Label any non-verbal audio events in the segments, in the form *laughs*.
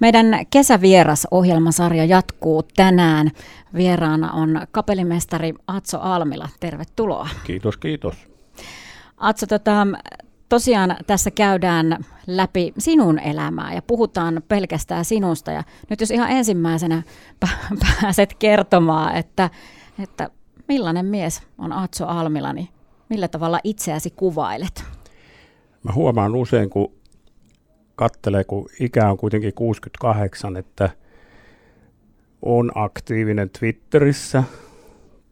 Meidän kesävieras ohjelmasarja jatkuu tänään. Vieraana on kapellimestari Atso Almila. Tervetuloa. Kiitos, kiitos. Atso, tota, tosiaan tässä käydään läpi sinun elämää ja puhutaan pelkästään sinusta. Ja nyt jos ihan ensimmäisenä *laughs* pääset kertomaan, että, että millainen mies on Atso Almila, niin millä tavalla itseäsi kuvailet? Mä huomaan usein, kun kattelee, kun ikä on kuitenkin 68, että on aktiivinen Twitterissä,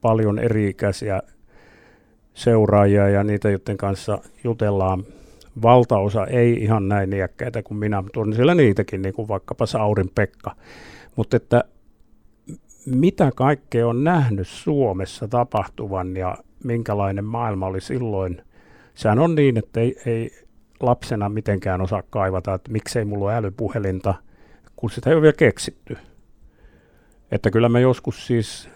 paljon eri-ikäisiä seuraajia ja niitä, joiden kanssa jutellaan. Valtaosa ei ihan näin iäkkäitä kuin minä, mutta on siellä niitäkin, niin kuin vaikkapa Saurin Pekka. Mutta että mitä kaikkea on nähnyt Suomessa tapahtuvan ja minkälainen maailma oli silloin. Sehän on niin, että ei, ei lapsena mitenkään osaa kaivata, että miksei mulla ole älypuhelinta, kun sitä ei ole vielä keksitty. Että kyllä mä joskus siis,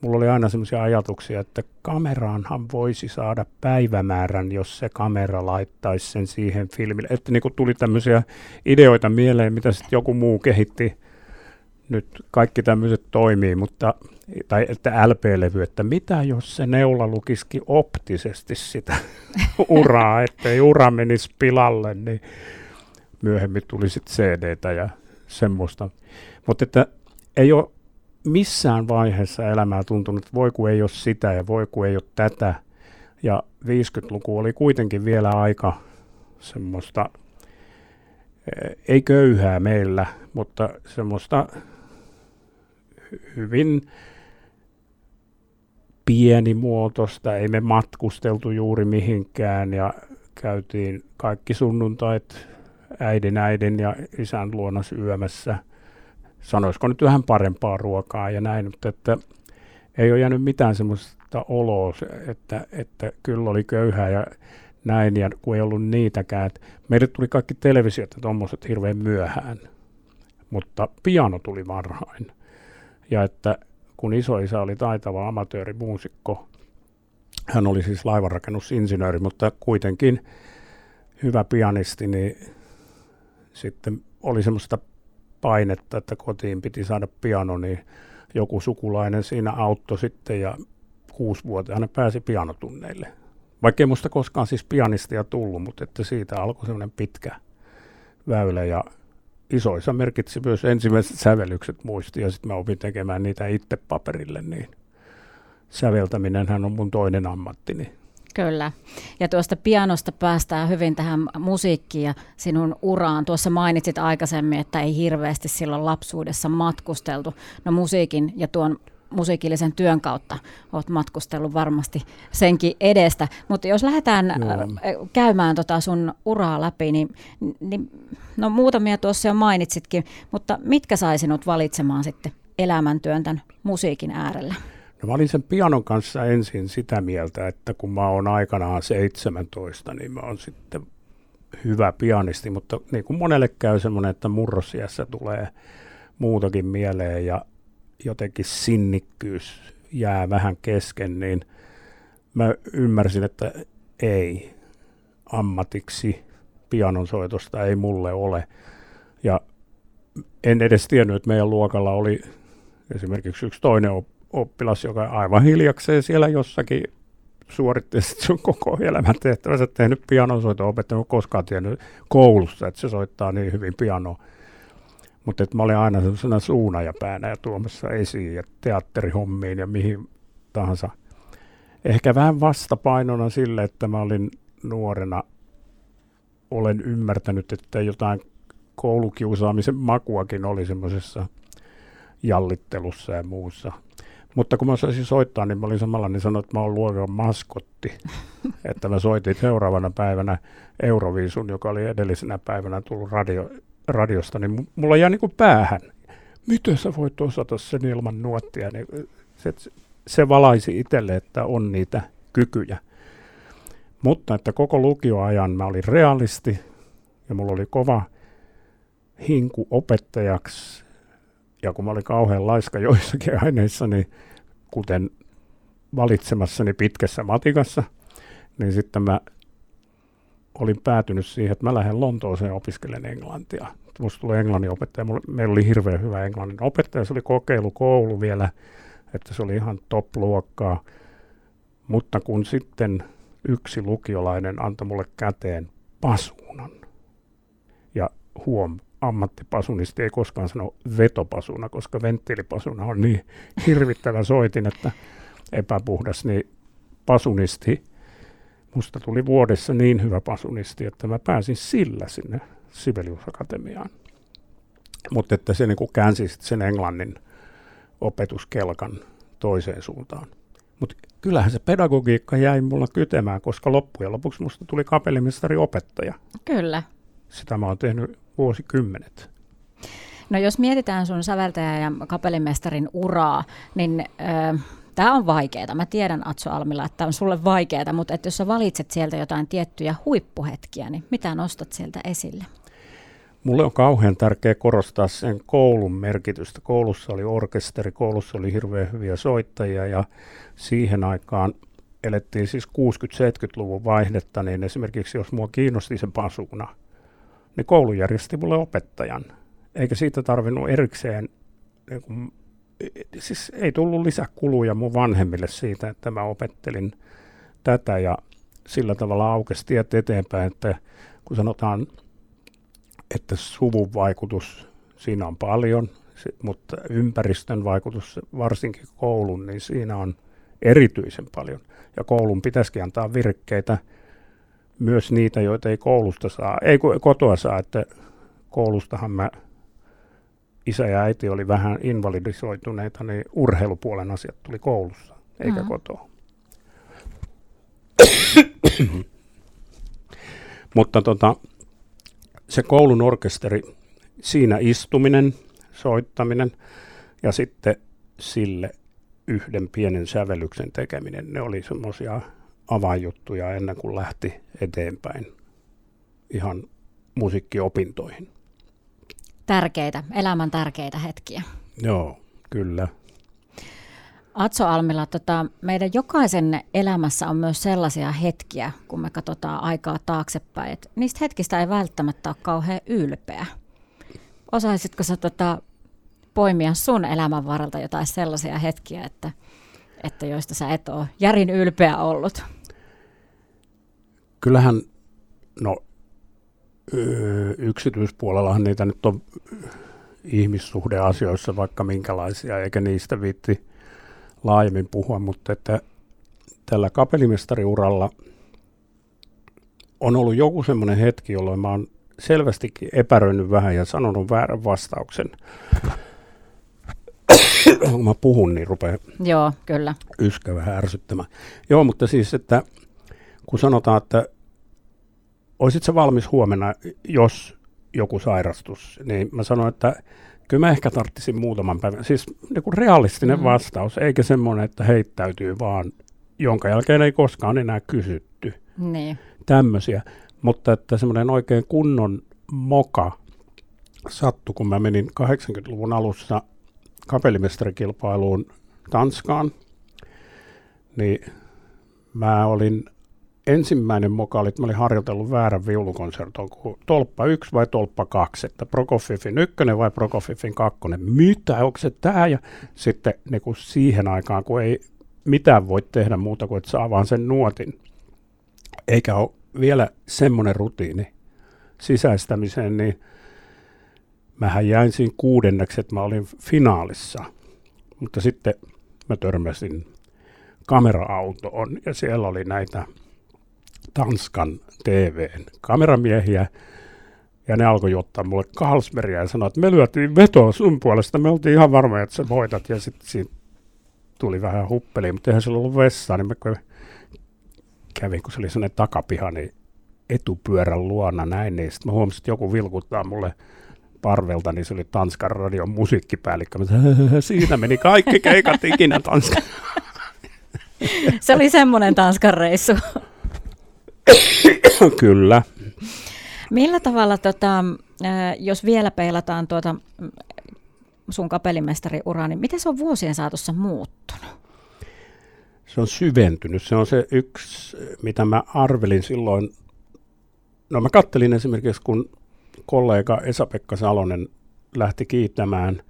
mulla oli aina sellaisia ajatuksia, että kameraanhan voisi saada päivämäärän, jos se kamera laittaisi sen siihen filmille. Että niin tuli tämmöisiä ideoita mieleen, mitä sitten joku muu kehitti. Nyt kaikki tämmöiset toimii, mutta tai että LP-levy, että mitä jos se neula lukisikin optisesti sitä *laughs* uraa, ettei ura menisi pilalle, niin myöhemmin tuli sitten CD-tä ja semmoista. Mutta että ei ole missään vaiheessa elämää tuntunut, että voi kun ei ole sitä ja voi kun ei ole tätä. Ja 50-luku oli kuitenkin vielä aika semmoista, eh, ei köyhää meillä, mutta semmoista hyvin pienimuotoista, ei me matkusteltu juuri mihinkään ja käytiin kaikki sunnuntait äidin äidin ja isän luona syömässä. Sanoisiko nyt vähän parempaa ruokaa ja näin, mutta että ei ole jäänyt mitään semmoista oloa, että, että kyllä oli köyhää ja näin, ja kun ei ollut niitäkään. Meille tuli kaikki televisiot ja tuommoiset hirveän myöhään, mutta piano tuli varhain. Ja että kun isoisä oli taitava amatöörimuusikko. Hän oli siis laivanrakennusinsinööri, mutta kuitenkin hyvä pianisti, niin sitten oli semmoista painetta, että kotiin piti saada piano, niin joku sukulainen siinä auttoi sitten ja kuusivuotiaana pääsi pianotunneille. Vaikka ei musta koskaan siis pianistia tullut, mutta että siitä alkoi semmoinen pitkä väylä ja isoissa merkitsi myös ensimmäiset sävellykset muisti ja sitten mä opin tekemään niitä itse paperille, niin säveltäminenhän on mun toinen ammattini. Kyllä. Ja tuosta pianosta päästään hyvin tähän musiikkiin ja sinun uraan. Tuossa mainitsit aikaisemmin, että ei hirveästi silloin lapsuudessa matkusteltu. No musiikin ja tuon musiikillisen työn kautta olet matkustellut varmasti senkin edestä. Mutta jos lähdetään Joo. käymään tota sun uraa läpi, niin, niin no muutamia tuossa jo mainitsitkin, mutta mitkä sai sinut valitsemaan sitten elämäntyön tämän musiikin äärellä? No mä olin sen pianon kanssa ensin sitä mieltä, että kun mä oon aikanaan 17, niin mä oon sitten hyvä pianisti, mutta niin kuin monelle käy semmoinen, että murrosiässä tulee muutakin mieleen ja jotenkin sinnikkyys jää vähän kesken, niin mä ymmärsin, että ei ammatiksi pianonsoitosta ei mulle ole. Ja en edes tiennyt, että meidän luokalla oli esimerkiksi yksi toinen oppilas, joka aivan hiljakseen siellä jossakin suoritti *laughs* sun koko elämän tehtävänsä tehnyt pianonsoito opettanut koskaan tiennyt koulussa, että se soittaa niin hyvin pianoa. Mutta mä olin aina sellaisena suunajapäänä ja tuomassa esiin ja teatterihommiin ja mihin tahansa. Ehkä vähän vastapainona sille, että mä olin nuorena, olen ymmärtänyt, että jotain koulukiusaamisen makuakin oli semmoisessa jallittelussa ja muussa. Mutta kun mä saisin soittaa, niin mä olin samalla niin sanoin, että mä oon luokan maskotti. *laughs* että mä soitin seuraavana päivänä Euroviisun, joka oli edellisenä päivänä tullut radio, radiosta, niin mulla jää niin kuin päähän. Miten sä voit osata sen ilman nuottia? Niin se, se valaisi itselle, että on niitä kykyjä. Mutta että koko lukioajan mä olin realisti ja mulla oli kova hinku opettajaksi. Ja kun mä olin kauhean laiska joissakin *laughs* aineissa, niin kuten valitsemassani pitkässä matikassa, niin sitten mä olin päätynyt siihen, että mä lähden Lontooseen opiskelen englantia. Musta tuli englannin opettaja. Meillä oli hirveän hyvä englannin opettaja. Se oli kokeilukoulu vielä, että se oli ihan top-luokkaa. Mutta kun sitten yksi lukiolainen antoi mulle käteen pasuunan, ja huom, ammattipasunisti ei koskaan sano vetopasuna, koska venttiilipasuna on niin hirvittävä soitin, että epäpuhdas, niin pasunisti, musta tuli vuodessa niin hyvä pasunisti, että mä pääsin sillä sinne Sibelius Akatemiaan. Mutta että se niin käänsi sen englannin opetuskelkan toiseen suuntaan. Mutta kyllähän se pedagogiikka jäi mulla kytemään, koska loppujen lopuksi musta tuli kapellimestari opettaja. Kyllä. Sitä mä oon tehnyt vuosikymmenet. No jos mietitään sun säveltäjä ja kapellimestarin uraa, niin äh, tämä on vaikeaa. Mä tiedän Atso Almilla, että on sulle vaikeaa, mutta että jos sä valitset sieltä jotain tiettyjä huippuhetkiä, niin mitä nostat sieltä esille? Mulle on kauhean tärkeää korostaa sen koulun merkitystä. Koulussa oli orkesteri, koulussa oli hirveän hyviä soittajia ja siihen aikaan elettiin siis 60-70-luvun vaihdetta, niin esimerkiksi jos mua kiinnosti se pasuuna, niin koulu järjesti mulle opettajan. Eikä siitä tarvinnut erikseen, niin siis ei tullut lisäkuluja mun vanhemmille siitä, että mä opettelin tätä ja sillä tavalla aukesi tiet eteenpäin, että kun sanotaan että suvun vaikutus siinä on paljon, mutta ympäristön vaikutus, varsinkin koulun, niin siinä on erityisen paljon. Ja koulun pitäisikin antaa virkkeitä myös niitä, joita ei koulusta saa, ei kotoa saa, että koulustahan mä, isä ja äiti oli vähän invalidisoituneita, niin urheilupuolen asiat tuli koulussa, eikä mm. kotoa. Mutta tota, se koulun orkesteri, siinä istuminen, soittaminen ja sitten sille yhden pienen sävellyksen tekeminen, ne oli semmoisia avainjuttuja ennen kuin lähti eteenpäin ihan musiikkiopintoihin. Tärkeitä, elämän tärkeitä hetkiä. Joo, kyllä. Atso Almila, tota, meidän jokaisen elämässä on myös sellaisia hetkiä, kun me katsotaan aikaa taaksepäin, että niistä hetkistä ei välttämättä ole kauhean ylpeä. Osaisitko sä tota, poimia sun elämän varrelta jotain sellaisia hetkiä, että, että joista sä et ole järin ylpeä ollut? Kyllähän, no yksityispuolellahan niitä nyt on ihmissuhdeasioissa vaikka minkälaisia, eikä niistä viitti laajemmin puhua, mutta että tällä kapellimestariuralla on ollut joku semmoinen hetki, jolloin mä oon selvästikin epäröinyt vähän ja sanonut väärän vastauksen. *coughs* Kun mä puhun, niin rupeaa Joo, kyllä. yskä vähän ärsyttämään. Joo, mutta siis, että kun sanotaan, että olisit sä valmis huomenna, jos joku sairastus, niin mä sanoin, että Kyllä mä ehkä tarttisin muutaman päivän. Siis niin kuin realistinen mm. vastaus, eikä semmoinen, että heittäytyy vaan, jonka jälkeen ei koskaan enää kysytty. Niin. Tämmöisiä. Mutta että semmoinen oikein kunnon moka sattui, kun mä menin 80-luvun alussa kapellimestarikilpailuun Tanskaan, niin mä olin ensimmäinen moka oli, että mä olin harjoitellut väärän viulukonserton kuin tolppa 1 vai tolppa 2, että Prokofiefin ykkönen vai Prokofiefin kakkonen. Mitä, onko se tämä? Ja sitten niin kuin siihen aikaan, kun ei mitään voi tehdä muuta kuin, että saa vaan sen nuotin, eikä ole vielä semmoinen rutiini sisäistämiseen, niin mähän jäin siinä kuudenneksi, että mä olin finaalissa. Mutta sitten mä törmäsin kamera-autoon ja siellä oli näitä Tanskan TVn kameramiehiä, ja ne alkoi ottaa mulle Carlsbergia ja sanoi, että me lyötiin vetoa sun puolesta, me oltiin ihan varmoja, että sä voitat, ja sitten siitä tuli vähän huppeliin, mutta eihän sillä ollut vessaa, niin mä kävin, kun se oli sellainen takapiha, niin etupyörän luona näin, niin sitten mä huomasin, että joku vilkuttaa mulle parvelta, niin se oli Tanskan radion musiikkipäällikkö. Mä siinä meni kaikki keikat ikinä Tanskan. Se oli semmoinen Tanskan reissu. Kyllä. Millä tavalla, tota, jos vielä peilataan tuota sun kapellimestariuraa, niin miten se on vuosien saatossa muuttunut? Se on syventynyt. Se on se yksi, mitä mä arvelin silloin no mä kattelin esimerkiksi, kun kollega Esa-Pekka Salonen lähti kiittämään,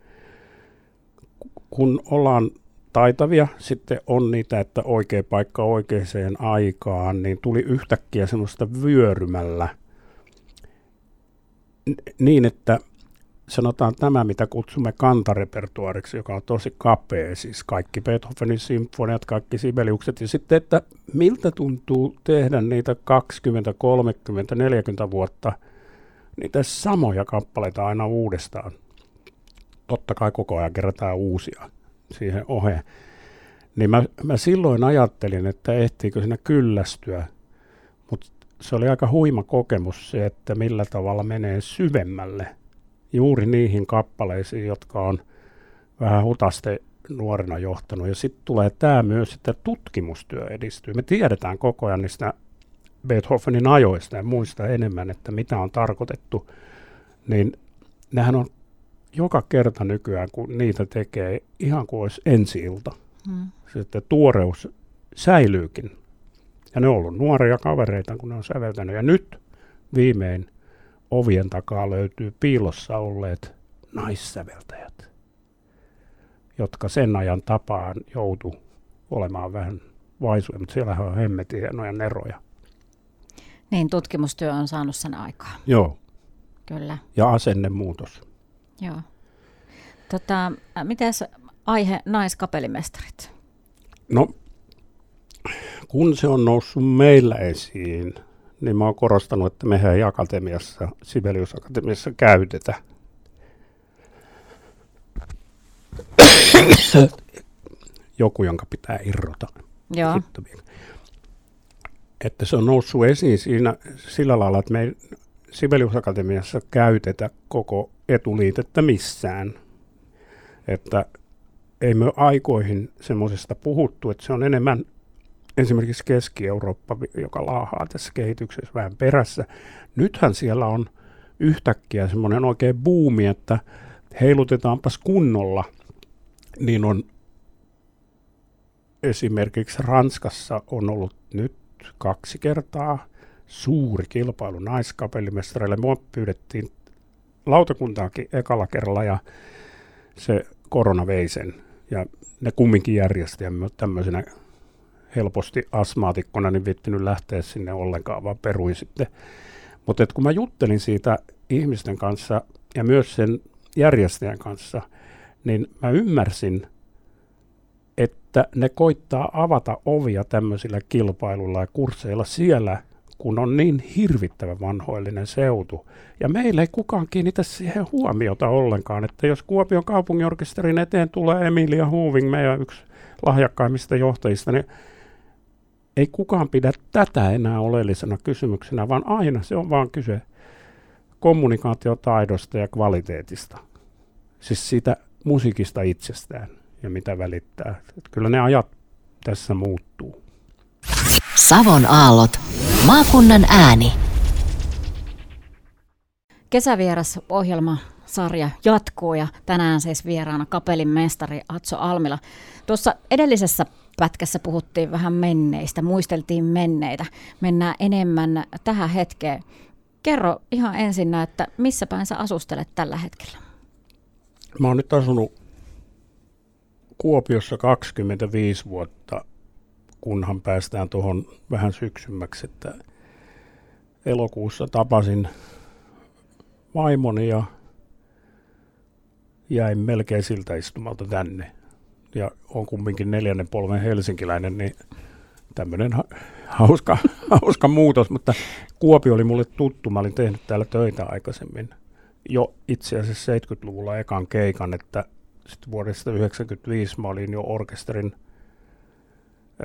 kun ollaan taitavia, sitten on niitä, että oikea paikka oikeaan aikaan, niin tuli yhtäkkiä semmoista vyörymällä. Niin, että sanotaan tämä, mitä kutsumme kantarepertuariksi, joka on tosi kapea, siis kaikki Beethovenin symfoniat, kaikki Sibeliukset, ja sitten, että miltä tuntuu tehdä niitä 20, 30, 40 vuotta, niitä samoja kappaleita aina uudestaan. Totta kai koko ajan kerätään uusia siihen oheen. Niin mä, mä silloin ajattelin, että ehtiikö siinä kyllästyä, mutta se oli aika huima kokemus se, että millä tavalla menee syvemmälle juuri niihin kappaleisiin, jotka on vähän hutaste nuorena johtanut. Ja sitten tulee tämä myös, että tutkimustyö edistyy. Me tiedetään koko ajan niistä Beethovenin ajoista ja muista enemmän, että mitä on tarkoitettu. Niin nehän on joka kerta nykyään, kun niitä tekee, ihan kuin olisi ensi ilta. Hmm. Sitten tuoreus säilyykin. Ja ne on ollut nuoria kavereita, kun ne on säveltänyt. Ja nyt viimein ovien takaa löytyy piilossa olleet naissäveltäjät, jotka sen ajan tapaan joutu olemaan vähän vaisuja, mutta siellä on hemmetin hienoja neroja. Niin, tutkimustyö on saanut sen aikaa. Joo. Kyllä. Ja asennemuutos. Joo. Tota, mitäs aihe naiskapelimestarit? No, kun se on noussut meillä esiin, niin mä oon korostanut, että mehän ei akatemiassa, Sibelius Akatemiassa käytetä. Joku, jonka pitää irrota. Joo. Että se on noussut esiin siinä sillä lailla, että me ei Sibelius Akatemiassa käytetä koko etuliitettä missään. Että ei me aikoihin semmoisesta puhuttu, että se on enemmän esimerkiksi Keski-Eurooppa, joka laahaa tässä kehityksessä vähän perässä. Nythän siellä on yhtäkkiä semmoinen oikein buumi, että heilutetaanpas kunnolla, niin on esimerkiksi Ranskassa on ollut nyt kaksi kertaa suuri kilpailu naiskapellimestareille. Mua pyydettiin lautakuntaakin ekalla kerralla ja se korona vei sen. Ja ne kumminkin järjesti ja tämmöisenä helposti astmaatikkona, niin vittinyt lähteä sinne ollenkaan, vaan peruin sitten. Mutta kun mä juttelin siitä ihmisten kanssa ja myös sen järjestäjän kanssa, niin mä ymmärsin, että ne koittaa avata ovia tämmöisillä kilpailuilla ja kursseilla siellä, kun on niin hirvittävän vanhoillinen seutu. Ja meillä ei kukaan kiinnitä siihen huomiota ollenkaan, että jos Kuopion kaupunginorkesterin eteen tulee Emilia Huving, meidän yksi lahjakkaimmista johtajista, niin ei kukaan pidä tätä enää oleellisena kysymyksenä, vaan aina se on vaan kyse kommunikaatiotaidosta ja kvaliteetista. Siis siitä musiikista itsestään ja mitä välittää. Että kyllä ne ajat tässä muuttuu. Savon aallot. Maakunnan ääni. Kesävieras ohjelma sarja jatkuu ja tänään siis vieraana kapelin mestari Atso Almila. Tuossa edellisessä pätkässä puhuttiin vähän menneistä, muisteltiin menneitä. Mennään enemmän tähän hetkeen. Kerro ihan ensin, että missä päin sä asustelet tällä hetkellä? Mä oon nyt asunut Kuopiossa 25 vuotta, kunhan päästään tuohon vähän syksymmäksi, että elokuussa tapasin vaimoni ja jäin melkein siltä istumalta tänne ja on kumminkin neljännen polven helsinkiläinen, niin tämmöinen hauska, *laughs* hauska muutos, mutta Kuopi oli mulle tuttu. Mä olin tehnyt täällä töitä aikaisemmin jo itse asiassa 70-luvulla ekan keikan, että sitten vuodesta 1995 mä olin jo orkesterin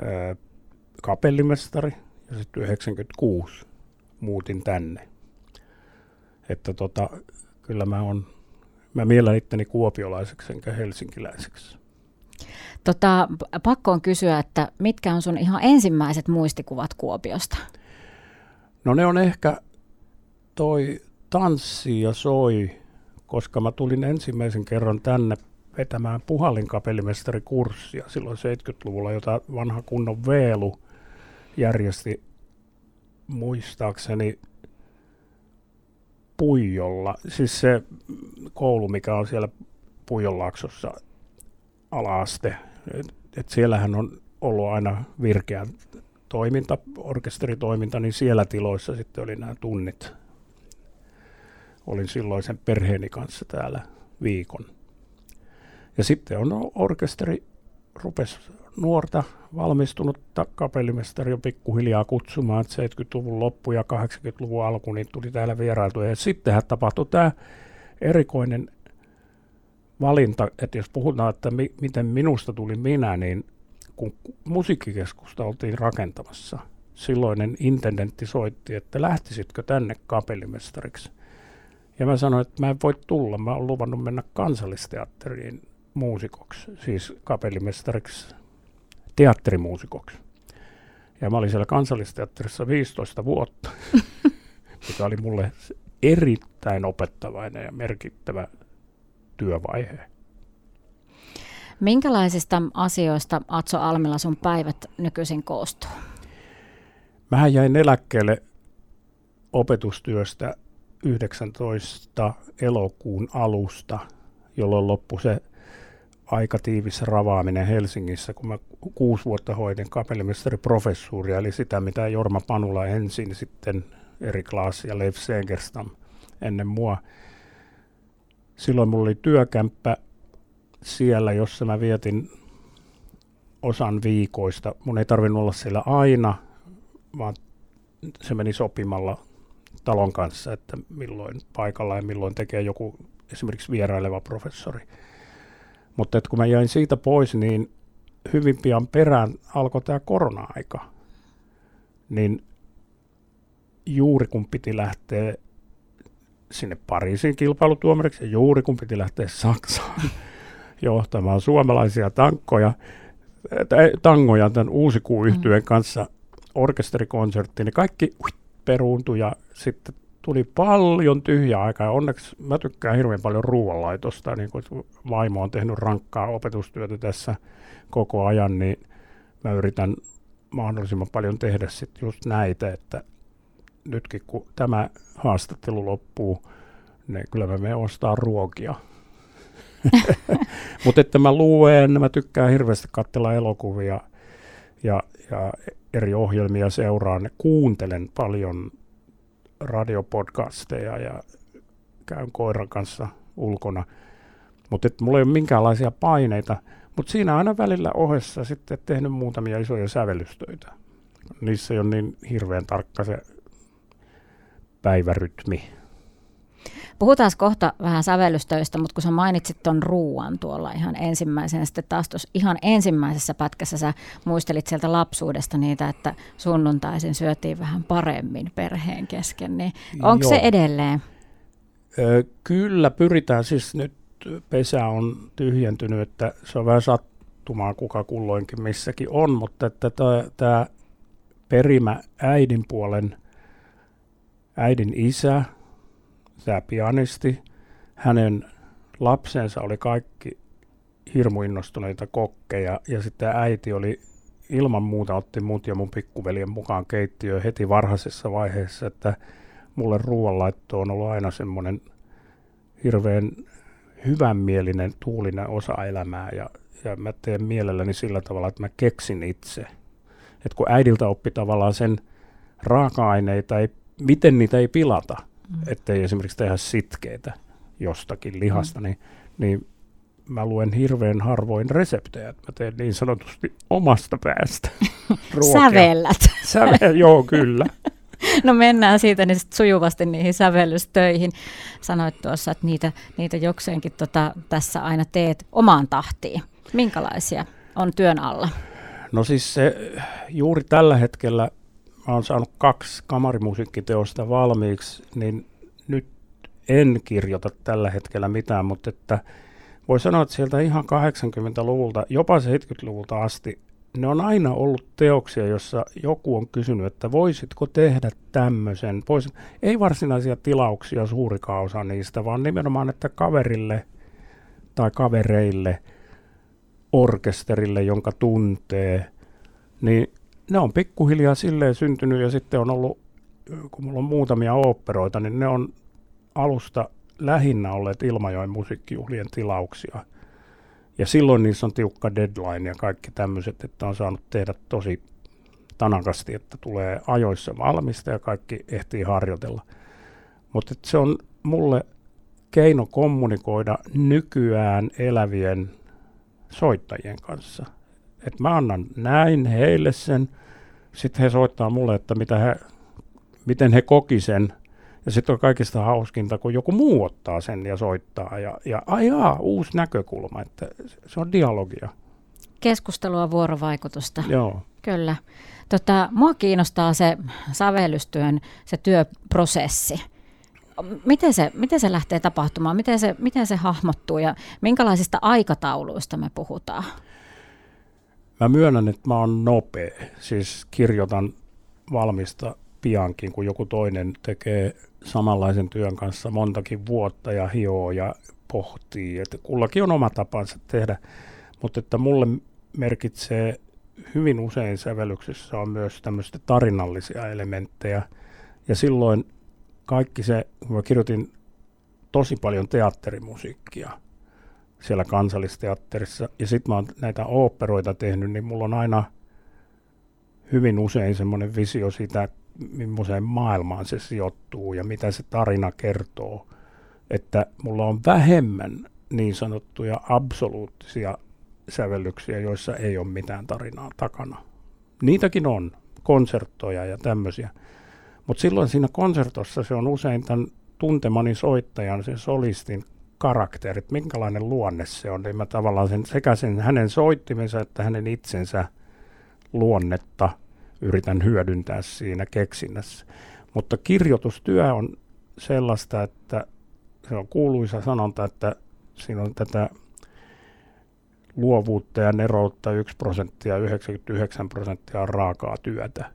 ää, kapellimestari ja sitten 96 muutin tänne. Että tota, kyllä mä on, mä miellän itteni kuopiolaiseksi enkä helsinkiläiseksi. Tota, pakko on kysyä, että mitkä on sun ihan ensimmäiset muistikuvat Kuopiosta? No ne on ehkä toi tanssi ja soi, koska mä tulin ensimmäisen kerran tänne vetämään puhallinkapellimestarikurssia silloin 70-luvulla, jota vanha kunnon Veelu järjesti muistaakseni Puijolla, siis se koulu, mikä on siellä Puijonlaaksossa alaaste, että et siellähän on ollut aina virkeä toiminta, orkesteritoiminta, niin siellä tiloissa sitten oli nämä tunnit. Olin silloin sen perheeni kanssa täällä viikon. Ja sitten on orkesteri, rupesi nuorta valmistunutta kapellimestari jo pikkuhiljaa kutsumaan, että 70-luvun loppu ja 80-luvun alku niin tuli täällä vierailtu. Ja sittenhän tapahtui tämä erikoinen valinta, että jos puhutaan, että mi- miten minusta tuli minä, niin kun musiikkikeskusta oltiin rakentamassa, silloinen intendentti soitti, että lähtisitkö tänne kapellimestariksi. Ja mä sanoin, että mä en voi tulla, mä oon luvannut mennä kansallisteatteriin muusikoksi, siis kapellimestariksi teatterimuusikoksi. Ja mä olin siellä kansallisteatterissa 15 vuotta, *laughs* mikä oli mulle erittäin opettavainen ja merkittävä työvaihe. Minkälaisista asioista Atso Almilla sun päivät nykyisin koostuu? Mä jäin eläkkeelle opetustyöstä 19 elokuun alusta, jolloin loppui se aika tiivis ravaaminen Helsingissä, kun mä kuusi vuotta hoidin kapellimestariprofessuuria, eli sitä, mitä Jorma Panula ensin, sitten Erik Laas ja Leif Segerstam ennen mua. Silloin mulla oli työkämppä siellä, jossa mä vietin osan viikoista. Mun ei tarvinnut olla siellä aina, vaan se meni sopimalla talon kanssa, että milloin paikalla ja milloin tekee joku esimerkiksi vieraileva professori. Mutta kun mä jäin siitä pois, niin hyvin pian perään alkoi tämä korona-aika. Niin juuri kun piti lähteä sinne Pariisin kilpailutuomariksi ja juuri kun piti lähteä Saksaan *laughs* johtamaan suomalaisia tankkoja, tangoja tämän uusikuu mm. kanssa orkesterikonserttiin, niin kaikki peruuntui ja sitten tuli paljon tyhjää aikaa onneksi mä tykkään hirveän paljon ruoanlaitosta, niin kun vaimo on tehnyt rankkaa opetustyötä tässä koko ajan, niin mä yritän mahdollisimman paljon tehdä sitten just näitä, että nytkin kun tämä haastattelu loppuu, niin kyllä mä menen ostaa ruokia. *laughs* Mutta että mä luen, mä tykkään hirveästi katsella elokuvia ja, ja eri ohjelmia seuraan, kuuntelen paljon radiopodcasteja ja käyn koiran kanssa ulkona. Mutta mulla ei ole minkäänlaisia paineita. Mutta siinä aina välillä ohessa sitten tehnyt muutamia isoja sävellystöitä. Niissä ei ole niin hirveän tarkka se päivärytmi. Puhutaan kohta vähän sävellystöistä, mutta kun sä mainitsit ton ruuan tuolla ihan ensimmäisenä, sitten taas tuossa ihan ensimmäisessä pätkässä sä muistelit sieltä lapsuudesta niitä, että sunnuntaisin syötiin vähän paremmin perheen kesken, niin onko se edelleen? Ö, kyllä, pyritään siis nyt pesä on tyhjentynyt, että se on vähän sattumaa kuka kulloinkin missäkin on, mutta että tämä perimä äidin puolen äidin isä tämä pianisti, hänen lapsensa oli kaikki hirmu innostuneita kokkeja ja sitten äiti oli ilman muuta otti mut ja mun pikkuveljen mukaan keittiöön heti varhaisessa vaiheessa, että mulle ruoanlaitto on ollut aina semmoinen hirveän hyvänmielinen, tuulinen osa elämää ja, ja mä teen mielelläni sillä tavalla, että mä keksin itse. Että kun äidiltä oppi tavallaan sen raaka-aineita, ei, miten niitä ei pilata. Ettei esimerkiksi tehdä sitkeitä jostakin lihasta, mm. niin, niin mä luen hirveän harvoin reseptejä, että mä teen niin sanotusti omasta päästä *laughs* Sävellät. Säve, joo, kyllä. *laughs* No mennään siitä niin sujuvasti niihin sävellystöihin. Sanoit tuossa, että niitä, niitä jokseenkin tota, tässä aina teet omaan tahtiin. Minkälaisia on työn alla? No siis se, juuri tällä hetkellä mä oon saanut kaksi kamarimusiikkiteosta valmiiksi, niin nyt en kirjoita tällä hetkellä mitään, mutta että voi sanoa, että sieltä ihan 80-luvulta, jopa 70-luvulta asti, ne on aina ollut teoksia, jossa joku on kysynyt, että voisitko tehdä tämmöisen. Vois, ei varsinaisia tilauksia suurikaan osa niistä, vaan nimenomaan, että kaverille tai kavereille, orkesterille, jonka tuntee, niin ne on pikkuhiljaa silleen syntynyt ja sitten on ollut, kun mulla on muutamia oopperoita, niin ne on alusta lähinnä olleet Ilmajoen musiikkijuhlien tilauksia. Ja silloin niissä on tiukka deadline ja kaikki tämmöiset, että on saanut tehdä tosi tanakasti, että tulee ajoissa valmista ja kaikki ehtii harjoitella. Mutta se on mulle keino kommunikoida nykyään elävien soittajien kanssa. Et mä annan näin heille sen, sitten he soittaa mulle, että mitä he, miten he koki sen. Ja sitten on kaikista hauskinta, kun joku muu ottaa sen ja soittaa. Ja, ja ajaa, uusi näkökulma, että se on dialogia. Keskustelua, vuorovaikutusta. Joo. Kyllä. Tota, mua kiinnostaa se sävellystyön, se työprosessi. Miten se, miten se lähtee tapahtumaan? Miten se, miten se hahmottuu ja minkälaisista aikatauluista me puhutaan? Mä myönnän, että mä oon nopea. Siis kirjoitan valmista piankin, kun joku toinen tekee samanlaisen työn kanssa montakin vuotta ja hioo ja pohtii. Että kullakin on oma tapansa tehdä, mutta että mulle merkitsee hyvin usein sävellyksessä on myös tämmöistä tarinallisia elementtejä. Ja silloin kaikki se, kun mä kirjoitin tosi paljon teatterimusiikkia siellä kansallisteatterissa, ja sitten mä oon näitä oopperoita tehnyt, niin mulla on aina hyvin usein semmoinen visio siitä, millaiseen maailmaan se sijoittuu ja mitä se tarina kertoo. Että mulla on vähemmän niin sanottuja absoluuttisia sävellyksiä, joissa ei ole mitään tarinaa takana. Niitäkin on, konserttoja ja tämmöisiä. Mutta silloin siinä konsertossa se on usein tämän tuntemani soittajan, sen solistin karakterit, minkälainen luonne se on. Niin mä tavallaan sen, sekä sen hänen soittimensa että hänen itsensä luonnetta yritän hyödyntää siinä keksinnässä. Mutta kirjoitustyö on sellaista, että se on kuuluisa sanonta, että siinä on tätä luovuutta ja neroutta 1 prosenttia, 99 prosenttia on raakaa työtä.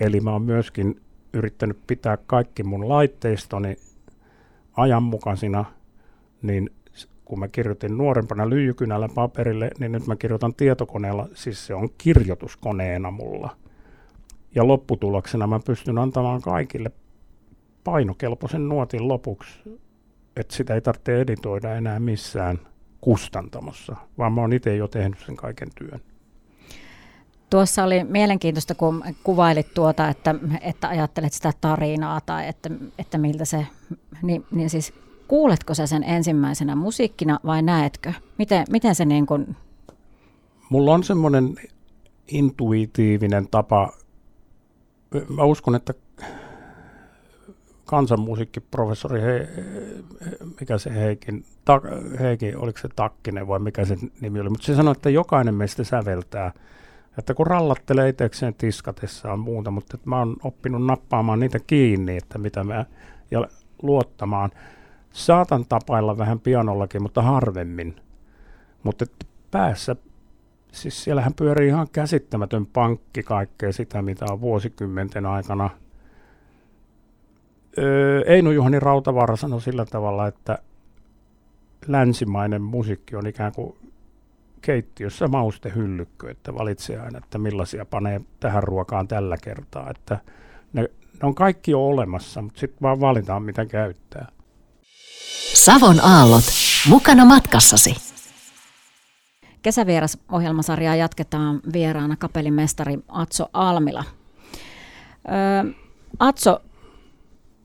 Eli mä oon myöskin yrittänyt pitää kaikki mun laitteistoni ajanmukaisina, niin kun mä kirjoitin nuorempana lyijykynällä paperille, niin nyt mä kirjoitan tietokoneella, siis se on kirjoituskoneena mulla. Ja lopputuloksena mä pystyn antamaan kaikille painokelpoisen nuotin lopuksi, että sitä ei tarvitse editoida enää missään kustantamossa, vaan mä oon itse jo tehnyt sen kaiken työn. Tuossa oli mielenkiintoista, kun kuvailit tuota, että, että ajattelet sitä tarinaa tai että, että miltä se, niin, niin siis kuuletko sä sen ensimmäisenä musiikkina vai näetkö? Miten, miten se niin kuin... Mulla on semmoinen intuitiivinen tapa, mä uskon, että kansanmusiikkiprofessori, he, mikä se Heikin, ta, Heikin, oliko se Takkinen vai mikä se nimi oli, mutta se sanoi, että jokainen meistä säveltää, että kun rallattelee itsekseen tiskatessaan muuta, mutta että mä oon oppinut nappaamaan niitä kiinni, että mitä mä, ja luottamaan. Saatan tapailla vähän pianollakin, mutta harvemmin. Mutta päässä, siis siellähän pyörii ihan käsittämätön pankki kaikkea sitä, mitä on vuosikymmenten aikana – öö, Eino Juhani Rautavaara sanoi sillä tavalla, että länsimainen musiikki on ikään kuin keittiössä maustehyllykkö, että valitsee aina, että millaisia panee tähän ruokaan tällä kertaa. Että ne, ne on kaikki jo olemassa, mutta sitten vaan valitaan, mitä käyttää. Savon aallot. Mukana matkassasi. Kesävieras-ohjelmasarjaa jatketaan vieraana kapelimestari Atso Almila. Öö, Atso,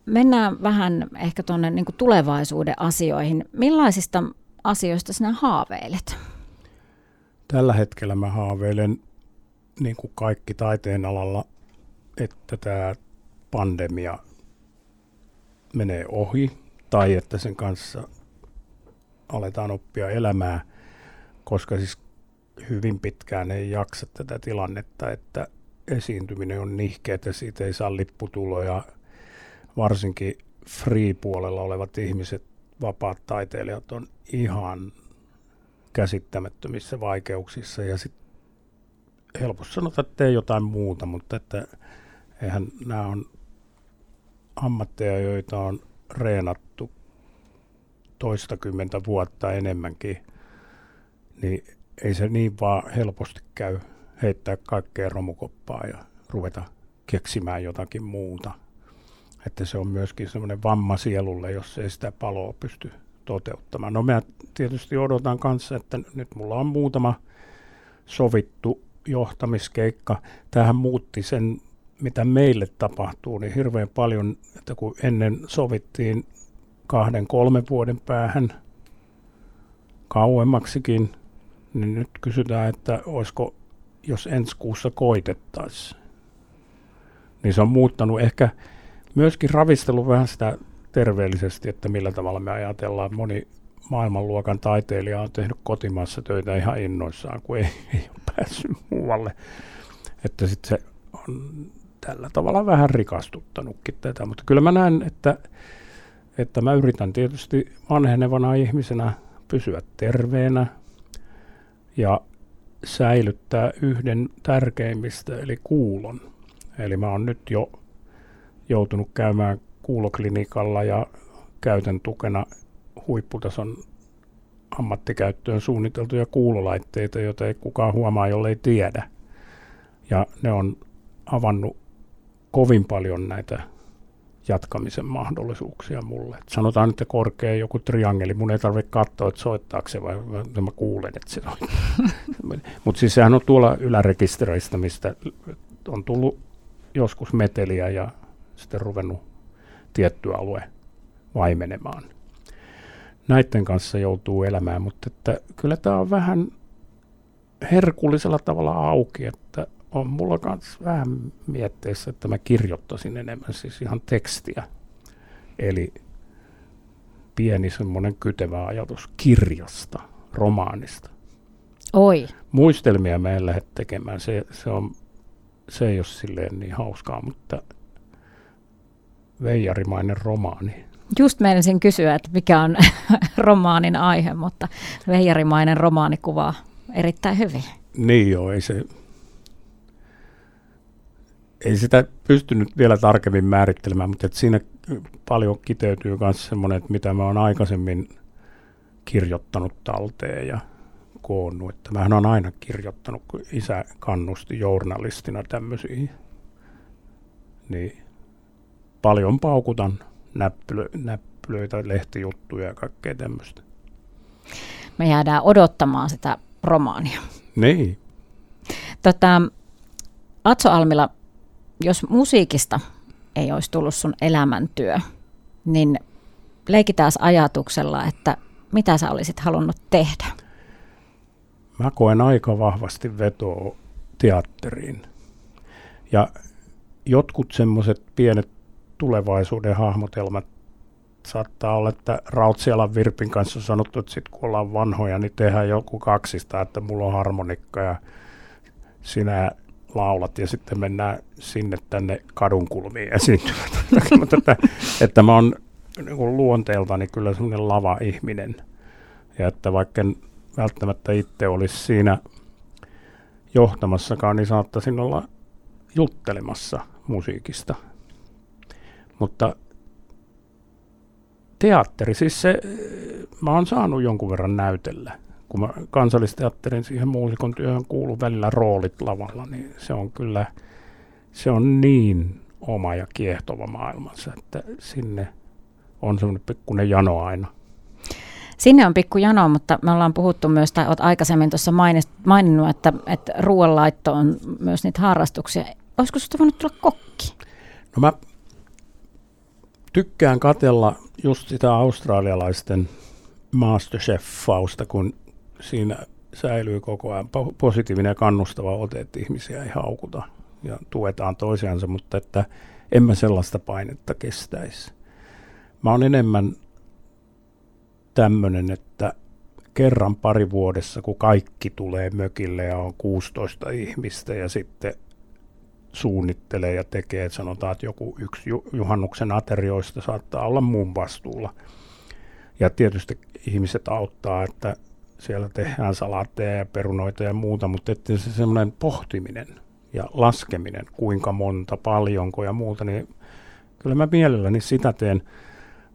mennään vähän ehkä tuonne niin tulevaisuuden asioihin. Millaisista asioista sinä haaveilet? Tällä hetkellä mä haaveilen, niin kuin kaikki taiteen alalla, että tämä pandemia menee ohi tai että sen kanssa aletaan oppia elämää, koska siis hyvin pitkään ei jaksa tätä tilannetta, että esiintyminen on nihkeä, että siitä ei saa lipputuloja, varsinkin free-puolella olevat ihmiset, vapaat taiteilijat on ihan käsittämättömissä vaikeuksissa. Ja sitten helposti sanotaan, että tee jotain muuta, mutta että eihän nämä on ammatteja, joita on reenattu toistakymmentä vuotta enemmänkin, niin ei se niin vaan helposti käy heittää kaikkea romukoppaa ja ruveta keksimään jotakin muuta. että se on myöskin semmoinen vamma sielulle, jos ei sitä paloa pysty toteuttamaan. No mä tietysti odotan kanssa, että nyt mulla on muutama sovittu johtamiskeikka. Tähän muutti sen, mitä meille tapahtuu, niin hirveän paljon, että kun ennen sovittiin kahden, kolmen vuoden päähän kauemmaksikin, niin nyt kysytään, että olisiko, jos ensi kuussa koitettaisiin. Niin se on muuttanut ehkä myöskin ravistelu vähän sitä terveellisesti, että millä tavalla me ajatellaan. Moni maailmanluokan taiteilija on tehnyt kotimaassa töitä ihan innoissaan, kun ei, ei ole päässyt muualle. Että sitten se on tällä tavalla vähän rikastuttanutkin tätä, mutta kyllä mä näen, että, että mä yritän tietysti vanhenevana ihmisenä pysyä terveenä ja säilyttää yhden tärkeimmistä, eli kuulon. Eli mä oon nyt jo joutunut käymään kuuloklinikalla ja käytän tukena huipputason ammattikäyttöön suunniteltuja kuulolaitteita, joita ei kukaan huomaa, jollei tiedä. Ja ne on avannut kovin paljon näitä jatkamisen mahdollisuuksia mulle. Et sanotaan, että korkea joku triangeli, mun ei tarvitse katsoa, että soittaako se vai mä kuulen, että se on. *laughs* Mutta siis sehän on tuolla ylärekistereistä, mistä on tullut joskus meteliä ja sitten ruvennut tietty alue vaimenemaan. Näiden kanssa joutuu elämään, mutta että kyllä tämä on vähän herkullisella tavalla auki, että on mulla myös vähän mietteessä, että mä kirjoittaisin enemmän siis ihan tekstiä. Eli pieni semmoinen kytevä ajatus kirjasta, romaanista. Oi. Muistelmia mä en lähde tekemään, se, se, on, se ei ole silleen niin hauskaa, mutta veijarimainen romaani. Just meinasin kysyä, että mikä on *laughs* romaanin aihe, mutta veijarimainen romaani kuvaa erittäin hyvin. Niin joo, ei se, ei sitä pystynyt vielä tarkemmin määrittelemään, mutta että siinä paljon kiteytyy myös semmoinen, että mitä mä oon aikaisemmin kirjoittanut talteen ja koonnut. Että mähän on aina kirjoittanut, kun isä kannusti journalistina tämmöisiin. Niin paljon paukutan näppylö, näppylöitä, lehtijuttuja ja kaikkea tämmöistä. Me jäädään odottamaan sitä romaania. Niin. Tota, Atso Almila, jos musiikista ei olisi tullut sun elämäntyö, niin leikitään ajatuksella, että mitä sä olisit halunnut tehdä? Mä koen aika vahvasti vetoa teatteriin. Ja jotkut semmoiset pienet tulevaisuuden hahmotelmat saattaa olla, että Rautsialan Virpin kanssa on sanottu, että sit kun ollaan vanhoja, niin tehdään joku kaksista, että mulla on harmonikka ja sinä laulat ja sitten mennään sinne tänne kadunkulmiin esiintymään. *laughs* Mutta että, että mä oon niin luonteeltani kyllä semmoinen lava-ihminen. Ja että vaikka en välttämättä itse olisi siinä johtamassakaan, niin saattaisin olla juttelemassa musiikista. Mutta teatteri, siis se, mä oon saanut jonkun verran näytellä. Kun mä kansallisteatterin siihen muusikon työhön kuuluu välillä roolit lavalla, niin se on kyllä, se on niin oma ja kiehtova maailmansa, että sinne on semmoinen pikkuinen jano aina. Sinne on pikku jano, mutta me ollaan puhuttu myös, tai olet aikaisemmin tuossa maininnut, että, että ruoanlaitto on myös niitä harrastuksia. Olisiko sinusta voinut tulla kokki? No mä tykkään katella just sitä australialaisten Masterchef-fausta, kun siinä säilyy koko ajan positiivinen ja kannustava ote, että ihmisiä ei haukuta ja tuetaan toisiansa, mutta että en mä sellaista painetta kestäisi. Mä oon enemmän tämmöinen, että kerran pari vuodessa, kun kaikki tulee mökille ja on 16 ihmistä ja sitten suunnittelee ja tekee, että sanotaan, että joku yksi juhannuksen aterioista saattaa olla mun vastuulla. Ja tietysti ihmiset auttaa, että siellä tehdään salaatteja ja perunoita ja muuta, mutta että se semmoinen pohtiminen ja laskeminen, kuinka monta, paljonko ja muuta, niin kyllä mä mielelläni sitä teen.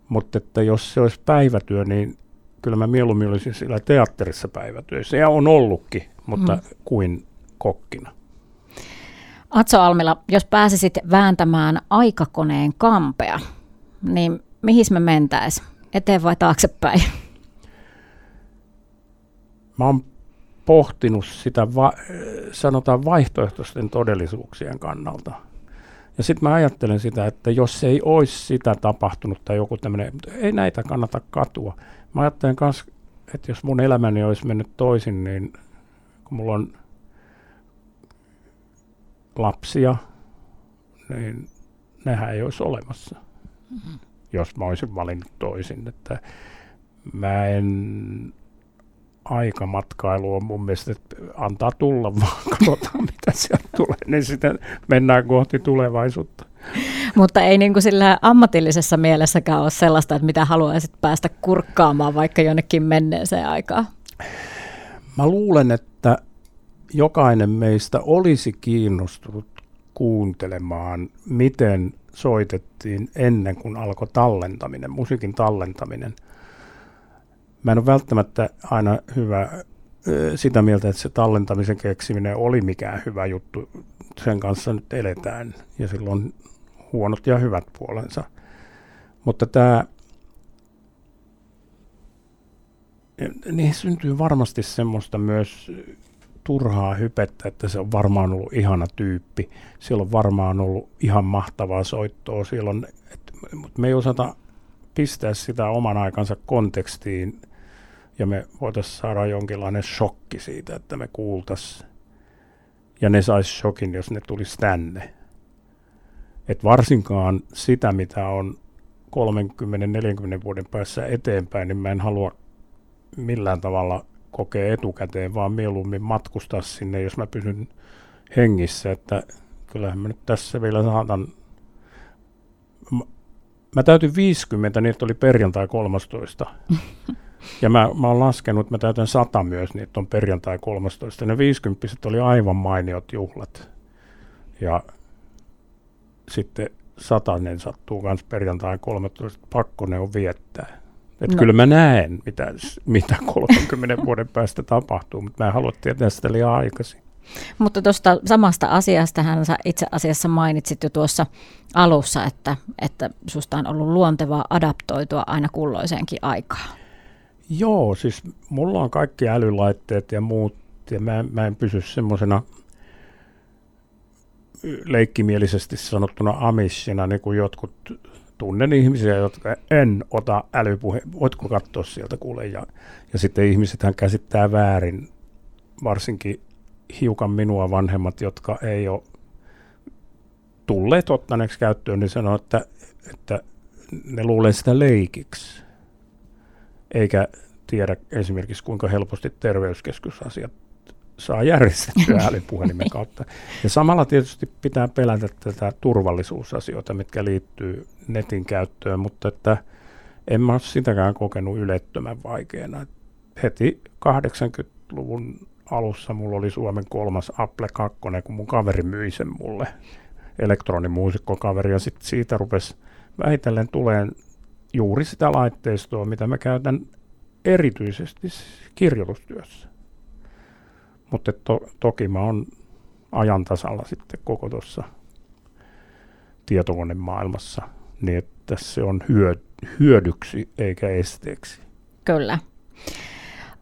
Mutta että jos se olisi päivätyö, niin kyllä mä mieluummin olisin siellä teatterissa päivätyössä. Ja on ollutkin, mutta mm. kuin kokkina. Atso Almila, jos pääsisit vääntämään aikakoneen kampea, niin mihin me mentäis? Eteen vai taaksepäin? Mä oon pohtinut sitä, va- sanotaan vaihtoehtoisten todellisuuksien kannalta. Ja sitten mä ajattelen sitä, että jos ei olisi sitä tapahtunut tai joku tämmöinen, ei näitä kannata katua. Mä ajattelen myös, että jos mun elämäni olisi mennyt toisin, niin kun mulla on lapsia, niin nehän ei olisi olemassa, mm-hmm. jos mä olisin valinnut toisin. Että mä en aikamatkailu on mun mielestä, että antaa tulla vaan, *laughs* katsotaan mitä sieltä tulee, niin sitten mennään kohti tulevaisuutta. Mutta ei niin kuin sillä ammatillisessa mielessäkään ole sellaista, että mitä haluaisit päästä kurkkaamaan vaikka jonnekin menneeseen aikaan? Mä luulen, että jokainen meistä olisi kiinnostunut kuuntelemaan, miten soitettiin ennen kuin alkoi tallentaminen, musiikin tallentaminen. Mä en ole välttämättä aina hyvä sitä mieltä, että se tallentamisen keksiminen oli mikään hyvä juttu. Sen kanssa nyt eletään ja silloin huonot ja hyvät puolensa. Mutta tämä, niin syntyy varmasti semmoista myös turhaa hypettä, että se on varmaan ollut ihana tyyppi. Siellä on varmaan ollut ihan mahtavaa soittoa. Mutta me ei osata pistää sitä oman aikansa kontekstiin ja me voitaisiin saada jonkinlainen shokki siitä, että me kuultaisiin. Ja ne sais shokin, jos ne tulisi tänne. Et varsinkaan sitä, mitä on 30-40 vuoden päässä eteenpäin, niin mä en halua millään tavalla kokea etukäteen, vaan mieluummin matkustaa sinne, jos mä pysyn hengissä, että kyllähän mä nyt tässä vielä saatan mä, täytin 50, niin oli perjantai 13. *laughs* Ja mä, mä oon laskenut, mä täytän 100 myös, niin on perjantai 13. Ne 50 oli aivan mainiot juhlat. Ja sitten satanen sattuu myös perjantai 13. Pakko ne on viettää. Että no. kyllä mä näen, mitä, mitä 30 *laughs* vuoden päästä tapahtuu, mutta mä en halua tietää sitä liian aikaisin. Mutta tuosta samasta asiasta hän itse asiassa mainitsit jo tuossa alussa, että, että susta on ollut luontevaa adaptoitua aina kulloiseenkin aikaan. Joo, siis mulla on kaikki älylaitteet ja muut, ja mä, mä en pysy semmoisena leikkimielisesti sanottuna amissina, niin kuin jotkut tunnen ihmisiä, jotka en ota älypuhe, voitko katsoa sieltä kuule, ja, ja sitten ihmisethän käsittää väärin, varsinkin hiukan minua vanhemmat, jotka ei ole tulleet ottaneeksi käyttöön, niin sanoo, että, että ne luulee sitä leikiksi eikä tiedä esimerkiksi kuinka helposti terveyskeskusasiat saa järjestettyä *laughs* älypuhelimen kautta. Ja samalla tietysti pitää pelätä tätä turvallisuusasioita, mitkä liittyy netin käyttöön, mutta että en mä ole sitäkään kokenut ylettömän vaikeana. Heti 80-luvun alussa mulla oli Suomen kolmas Apple 2, kun mun kaveri myi sen mulle, elektronimuusikkokaveri, ja sitten siitä rupesi vähitellen tuleen juuri sitä laitteistoa, mitä mä käytän erityisesti kirjoitustyössä. Mutta to, toki mä oon ajan tasalla sitten koko tuossa tietokonemaailmassa, niin että se on hyö, hyödyksi eikä esteeksi. Kyllä.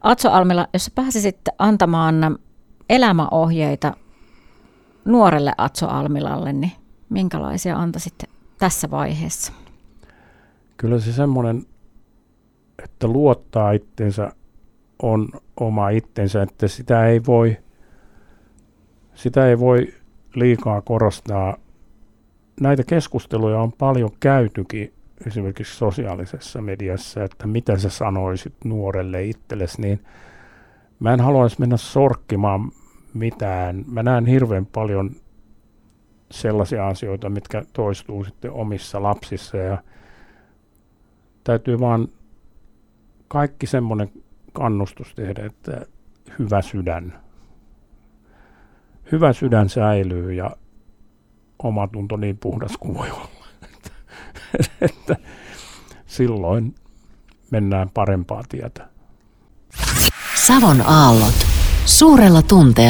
Atso Almila, jos pääsisit antamaan elämäohjeita nuorelle Atso Almilalle, niin minkälaisia antaisit tässä vaiheessa? Kyllä se semmoinen, että luottaa itsensä on oma itsensä, että sitä ei voi, sitä ei voi liikaa korostaa. Näitä keskusteluja on paljon käytykin esimerkiksi sosiaalisessa mediassa, että mitä sä sanoisit nuorelle itsellesi, niin mä en haluaisi mennä sorkkimaan mitään. Mä näen hirveän paljon sellaisia asioita, mitkä toistuu sitten omissa lapsissa ja täytyy vaan kaikki semmoinen kannustus tehdä, että hyvä sydän. Hyvä sydän säilyy ja oma tunto niin puhdas kuin voi olla. että, *laughs* että silloin mennään parempaa tietä. Savon aallot. Suurella tunteella.